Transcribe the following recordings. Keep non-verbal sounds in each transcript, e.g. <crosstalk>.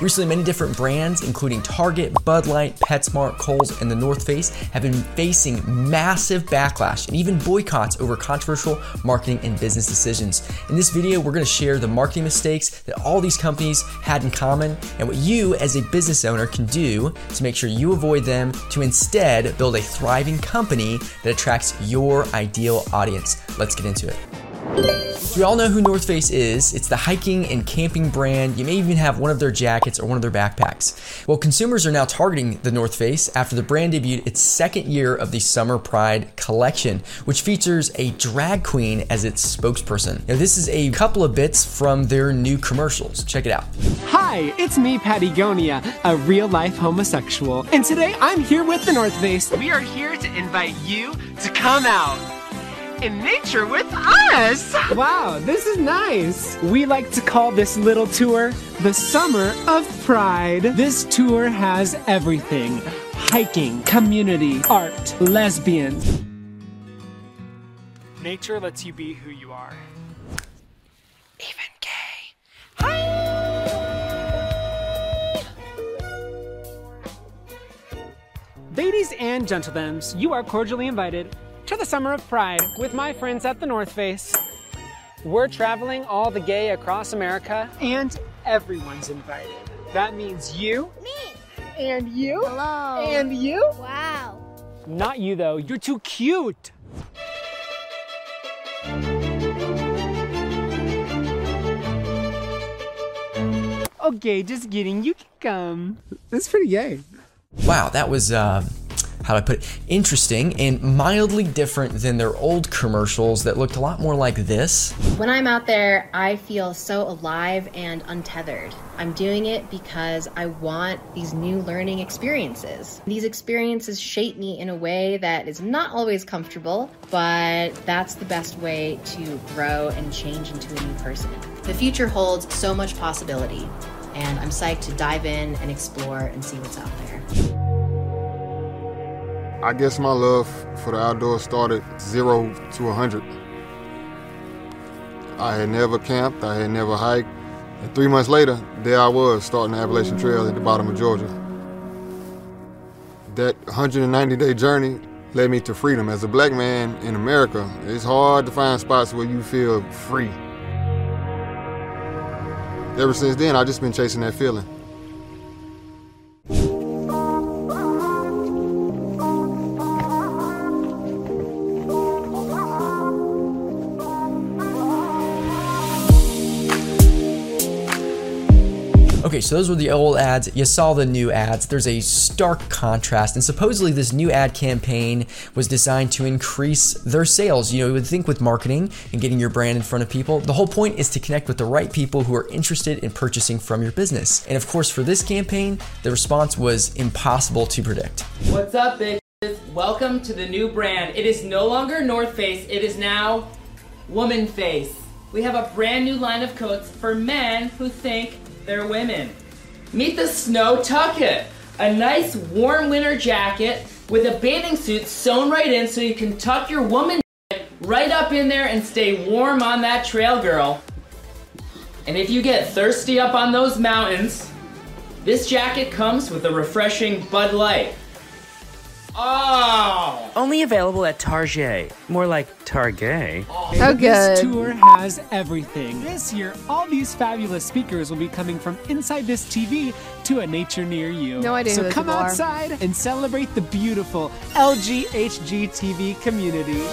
Recently, many different brands, including Target, Bud Light, PetSmart, Kohl's, and the North Face, have been facing massive backlash and even boycotts over controversial marketing and business decisions. In this video, we're going to share the marketing mistakes that all these companies had in common and what you, as a business owner, can do to make sure you avoid them to instead build a thriving company that attracts your ideal audience. Let's get into it. So we all know who North Face is. It's the hiking and camping brand. You may even have one of their jackets or one of their backpacks. Well, consumers are now targeting the North Face after the brand debuted its second year of the Summer Pride collection, which features a drag queen as its spokesperson. Now, this is a couple of bits from their new commercials. Check it out. Hi, it's me, Pattie Gonia, a real life homosexual. And today I'm here with the North Face. We are here to invite you to come out in nature with us. Wow, this is nice. We like to call this little tour the Summer of Pride. This tour has everything hiking, community, art, lesbians. Nature lets you be who you are. Even gay. Hi! Ladies and gentlemen, you are cordially invited to the Summer of Pride with my friends at the North Face. We're traveling all the gay across America, and everyone's invited. That means you. Me. And you. Hello. And you. Wow. Not you, though. You're too cute. Okay, just kidding. You can come. That's pretty gay. Wow, that was. Uh how do I put it, interesting and mildly different than their old commercials that looked a lot more like this. When I'm out there, I feel so alive and untethered. I'm doing it because I want these new learning experiences. These experiences shape me in a way that is not always comfortable, but that's the best way to grow and change into a new person. The future holds so much possibility, and I'm psyched to dive in and explore and see what's out there. I guess my love for the outdoors started zero to a 100. I had never camped, I had never hiked, and three months later, there I was starting the Appalachian Trail at the bottom of Georgia. That 190 day journey led me to freedom. As a black man in America, it's hard to find spots where you feel free. Ever since then, I've just been chasing that feeling. Okay, so those were the old ads. You saw the new ads. There's a stark contrast, and supposedly this new ad campaign was designed to increase their sales. You know, you would think with marketing and getting your brand in front of people, the whole point is to connect with the right people who are interested in purchasing from your business. And of course, for this campaign, the response was impossible to predict. What's up, bitches? Welcome to the new brand. It is no longer North Face, it is now Woman Face. We have a brand new line of coats for men who think they're women. Meet the Snow Tucket, a nice warm winter jacket with a bathing suit sewn right in so you can tuck your woman right up in there and stay warm on that trail, girl. And if you get thirsty up on those mountains, this jacket comes with a refreshing Bud Light. Oh! Only available at Target. More like Target. Oh, good. This tour has everything. This year, all these fabulous speakers will be coming from inside this TV to a nature near you. No idea. So come outside are. and celebrate the beautiful LGHGTV community.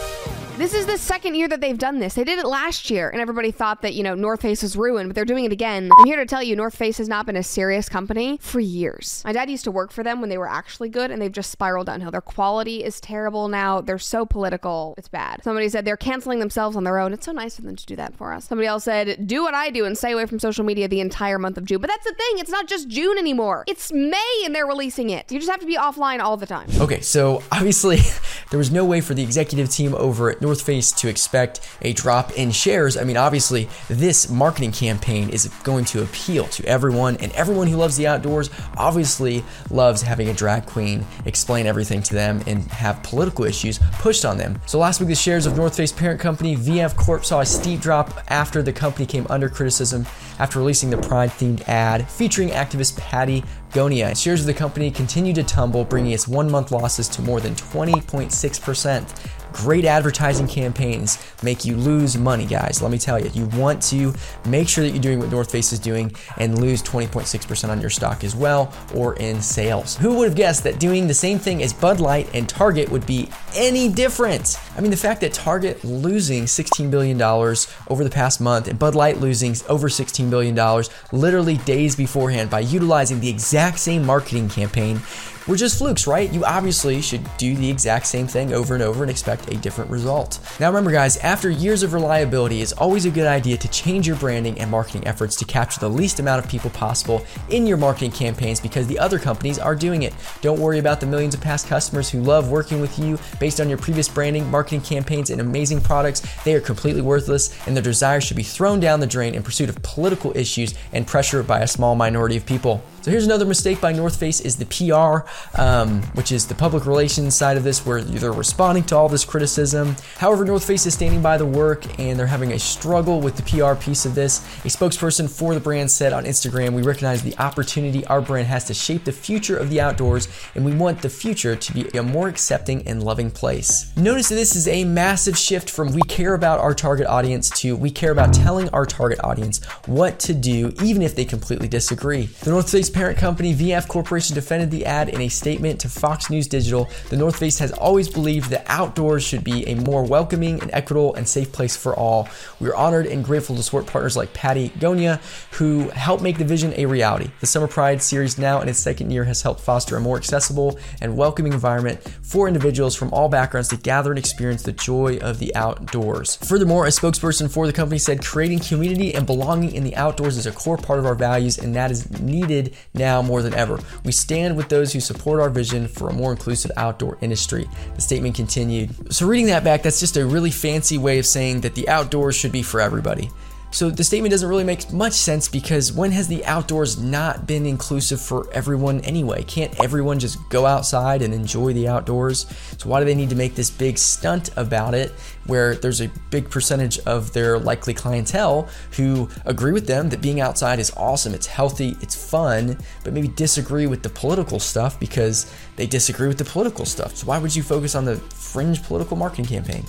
This is the second year that they've done this. They did it last year, and everybody thought that, you know, North Face was ruined, but they're doing it again. I'm here to tell you, North Face has not been a serious company for years. My dad used to work for them when they were actually good, and they've just spiraled downhill. Their quality is terrible now. They're so political. It's bad. Somebody said they're canceling themselves on their own. It's so nice of them to do that for us. Somebody else said, do what I do and stay away from social media the entire month of June. But that's the thing. It's not just June anymore. It's May, and they're releasing it. You just have to be offline all the time. Okay, so obviously, <laughs> there was no way for the executive team over at North Face to expect a drop in shares, I mean, obviously, this marketing campaign is going to appeal to everyone, and everyone who loves the outdoors obviously loves having a drag queen explain everything to them and have political issues pushed on them. So last week, the shares of North Face parent company VF Corp saw a steep drop after the company came under criticism after releasing the Pride themed ad featuring activist Pattie Gonia. Shares of the company continued to tumble, bringing its one month losses to more than 20.6%. Great advertising campaigns make you lose money, guys. Let me tell you, you want to make sure that you're doing what North Face is doing and lose 20.6% on your stock as well or in sales. Who would have guessed that doing the same thing as Bud Light and Target would be any different? I mean, the fact that Target losing $16 billion over the past month and Bud Light losing over $16 billion literally days beforehand by utilizing the exact same marketing campaign were just flukes, right? You obviously should do the exact same thing over and over and expect a different result. Now, remember, guys, after years of reliability, it's always a good idea to change your branding and marketing efforts to capture the least amount of people possible in your marketing campaigns because the other companies are doing it. Don't worry about the millions of past customers who love working with you based on your previous branding, marketing campaigns, and amazing products. They are completely worthless, and their desire should be thrown down the drain in pursuit of political issues and pressure by a small minority of people. So here's another mistake by North Face is the PR, um, which is the public relations side of this, where they're responding to all this criticism. However, North Face is standing by the work and they're having a struggle with the PR piece of this. A spokesperson for the brand said on Instagram, "We recognize the opportunity our brand has to shape the future of the outdoors, and we want the future to be a more accepting and loving place." Notice that this is a massive shift from we care about our target audience to we care about telling our target audience what to do, even if they completely disagree. The North Face parent company, VF Corporation, defended the ad in a statement to Fox News Digital. The North Face has always believed that outdoors should be a more welcoming and equitable and safe place for all. We are honored and grateful to support partners like Pattie Gonia, who helped make the vision a reality. The Summer Pride series, now in its second year, has helped foster a more accessible and welcoming environment for individuals from all backgrounds to gather and experience the joy of the outdoors. Furthermore, a spokesperson for the company said creating community and belonging in the outdoors is a core part of our values, and that is needed now more than ever. We stand with those who support our vision for a more inclusive outdoor industry. The statement continued. So, reading that back, that's just a really fancy way of saying that the outdoors should be for everybody. So the statement doesn't really make much sense because when has the outdoors not been inclusive for everyone anyway? Can't everyone just go outside and enjoy the outdoors? So why do they need to make this big stunt about it where there's a big percentage of their likely clientele who agree with them that being outside is awesome, it's healthy, it's fun, but maybe disagree with the political stuff because they disagree with the political stuff. So why would you focus on the fringe political marketing campaign?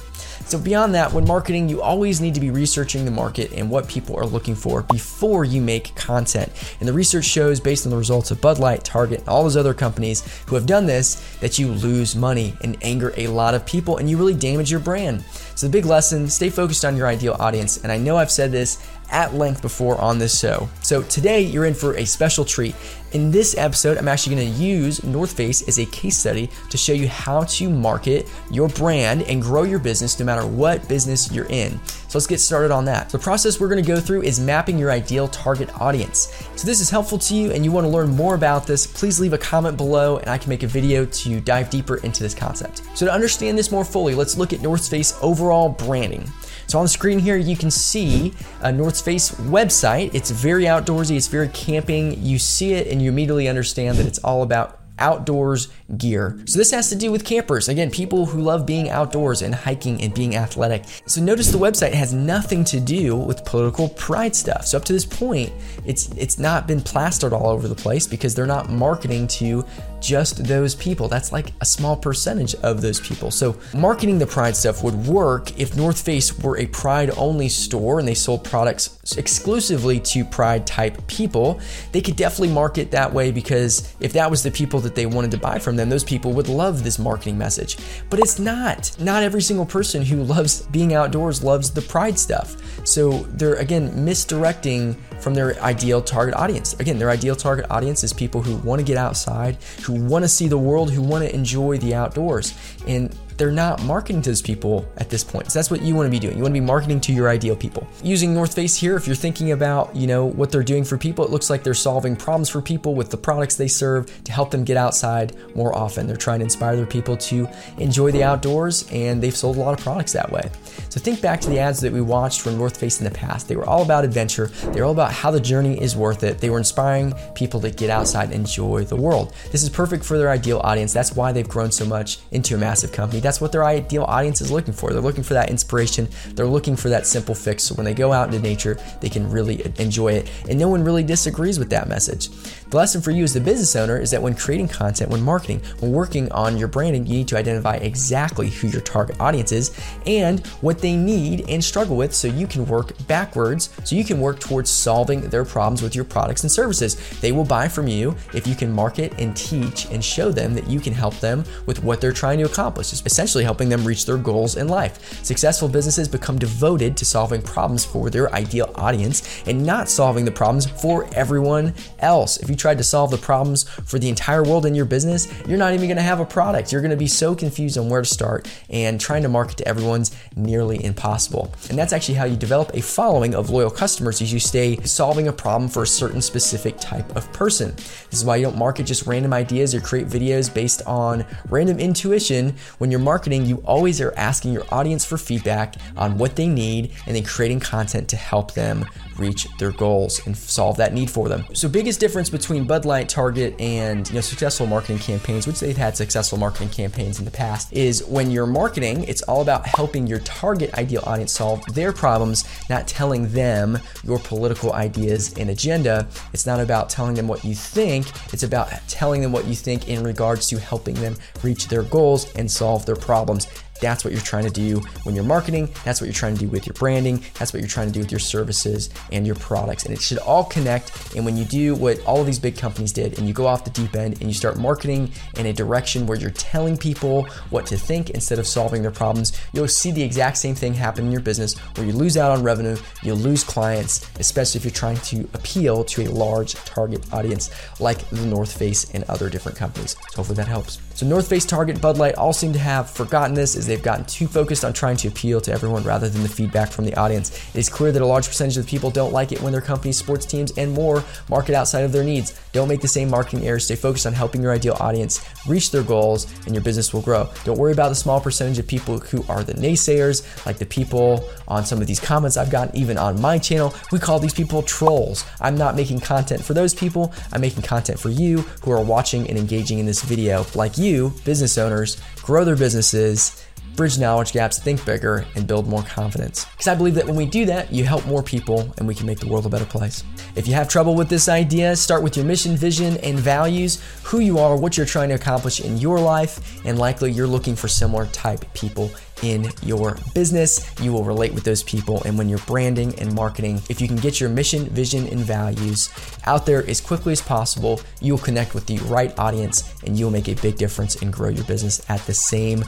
So, beyond that, when marketing, you always need to be researching the market and what people are looking for before you make content. And the research shows, based on the results of Bud Light, Target, and all those other companies who have done this, that you lose money and anger a lot of people and you really damage your brand. So, the big lesson stay focused on your ideal audience. And I know I've said this at length before on this show. So today you're in for a special treat. In this episode, I'm actually going to use North Face as a case study to show you how to market your brand and grow your business no matter what business you're in. So let's get started on that. The process we're going to go through is mapping your ideal target audience. So this is helpful to you and you want to learn more about this, please leave a comment below and I can make a video to dive deeper into this concept. So to understand this more fully, let's look at North Face overall branding. So on the screen here, you can see a North Face website. It's very outdoorsy, it's very camping. You see it and you immediately understand that it's all about outdoors gear. So this has to do with campers. Again, people who love being outdoors and hiking and being athletic. So notice the website has nothing to do with political pride stuff. So up to this point, it's it's not been plastered all over the place because they're not marketing to just those people. That's like a small percentage of those people. So marketing the pride stuff would work if North Face were a pride only store and they sold products exclusively to pride type people. They could definitely market that way because if that was the people that they wanted to buy from them, those people would love this marketing message. But it's not. Not every single person who loves being outdoors loves the pride stuff. So they're again misdirecting from their ideal target audience. Again, their ideal target audience is people who want to get outside, who want to see the world, who want to enjoy the outdoors. And they're not marketing to those people at this point. So that's what you want to be doing. You want to be marketing to your ideal people. Using North Face here, if you're thinking about, you know, what they're doing for people, it looks like they're solving problems for people with the products they serve to help them get outside more often. They're trying to inspire their people to enjoy the outdoors and they've sold a lot of products that way. So think back to the ads that we watched from North Face in the past. They were all about adventure. They were all about how the journey is worth it. They were inspiring people to get outside and enjoy the world. This is perfect for their ideal audience. That's why they've grown so much into a massive company. That's what their ideal audience is looking for. They're looking for that inspiration. They're looking for that simple fix. So when they go out into nature, they can really enjoy it. And no one really disagrees with that message. The lesson for you as the business owner is that when creating content, when marketing, when working on your branding, you need to identify exactly who your target audience is and what they need and struggle with so you can work backwards, so you can work towards solving their problems with your products and services. They will buy from you if you can market and teach and show them that you can help them with what they're trying to accomplish, essentially helping them reach their goals in life. Successful businesses become devoted to solving problems for their ideal audience and not solving the problems for everyone else. If you tried to solve the problems for the entire world in your business, you're not even going to have a product. You're going to be so confused on where to start, and trying to market to everyone's nearly impossible. And that's actually how you develop a following of loyal customers as you stay solving a problem for a certain specific type of person. This is why you don't market just random ideas or create videos based on random intuition. When you're marketing, you always are asking your audience for feedback on what they need and then creating content to help them reach their goals and solve that need for them. So biggest difference between Bud Light, Target, and you know successful marketing campaigns, which they've had successful marketing campaigns in the past, is when you're marketing, it's all about helping your target ideal audience solve their problems, not telling them your political ideas and agenda. It's not about telling them what you think, it's about telling them what you think in regards to helping them reach their goals and solve their problems. That's what you're trying to do when you're marketing. That's what you're trying to do with your branding. That's what you're trying to do with your services and your products. And it should all connect. And when you do what all of these big companies did and you go off the deep end and you start marketing in a direction where you're telling people what to think instead of solving their problems, you'll see the exact same thing happen in your business where you lose out on revenue, you lose clients, especially if you're trying to appeal to a large target audience like the North Face and other different companies. So hopefully that helps. So North Face, Target, Bud Light all seem to have forgotten this as they've gotten too focused on trying to appeal to everyone rather than the feedback from the audience. It is clear that a large percentage of the people don't like it when their companies, sports teams, and more market outside of their needs. Don't make the same marketing errors. Stay focused on helping your ideal audience reach their goals and your business will grow. Don't worry about the small percentage of people who are the naysayers, like the people on some of these comments I've gotten, even on my channel. We call these people trolls. I'm not making content for those people. I'm making content for you who are watching and engaging in this video. Like you, business owners, grow their businesses bridge knowledge gaps, think bigger, and build more confidence. Because I believe that when we do that, you help more people and we can make the world a better place. If you have trouble with this idea, start with your mission, vision, and values, who you are, what you're trying to accomplish in your life, and likely you're looking for similar type people in your business. You will relate with those people. And when you're branding and marketing, if you can get your mission, vision, and values out there as quickly as possible, you will connect with the right audience and you'll make a big difference and grow your business at the same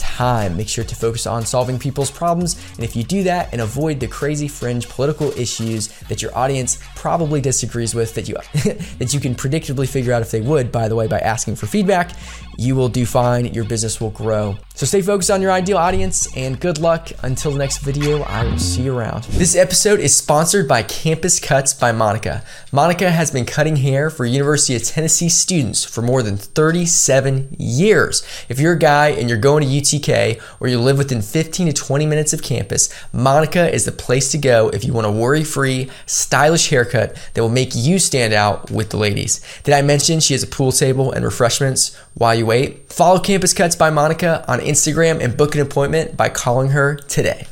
time. Make sure to focus on solving people's problems. And if you do that and avoid the crazy fringe political issues that your audience probably disagrees with, that you <laughs> that you can predictably figure out if they would, by the way, by asking for feedback, you will do fine. Your business will grow. So stay focused on your ideal audience and good luck. Until the next video, I will see you around. This episode is sponsored by Campus Cuts by Monica. Monica has been cutting hair for University of Tennessee students for more than 37 years. If you're a guy and you're going to UTK or you live within 15 to 20 minutes of campus, Monica is the place to go if you want a worry-free, stylish haircut that will make you stand out with the ladies. Did I mention she has a pool table and refreshments while you wait, follow Campus Cuts by Monica on Instagram and book an appointment by calling her today.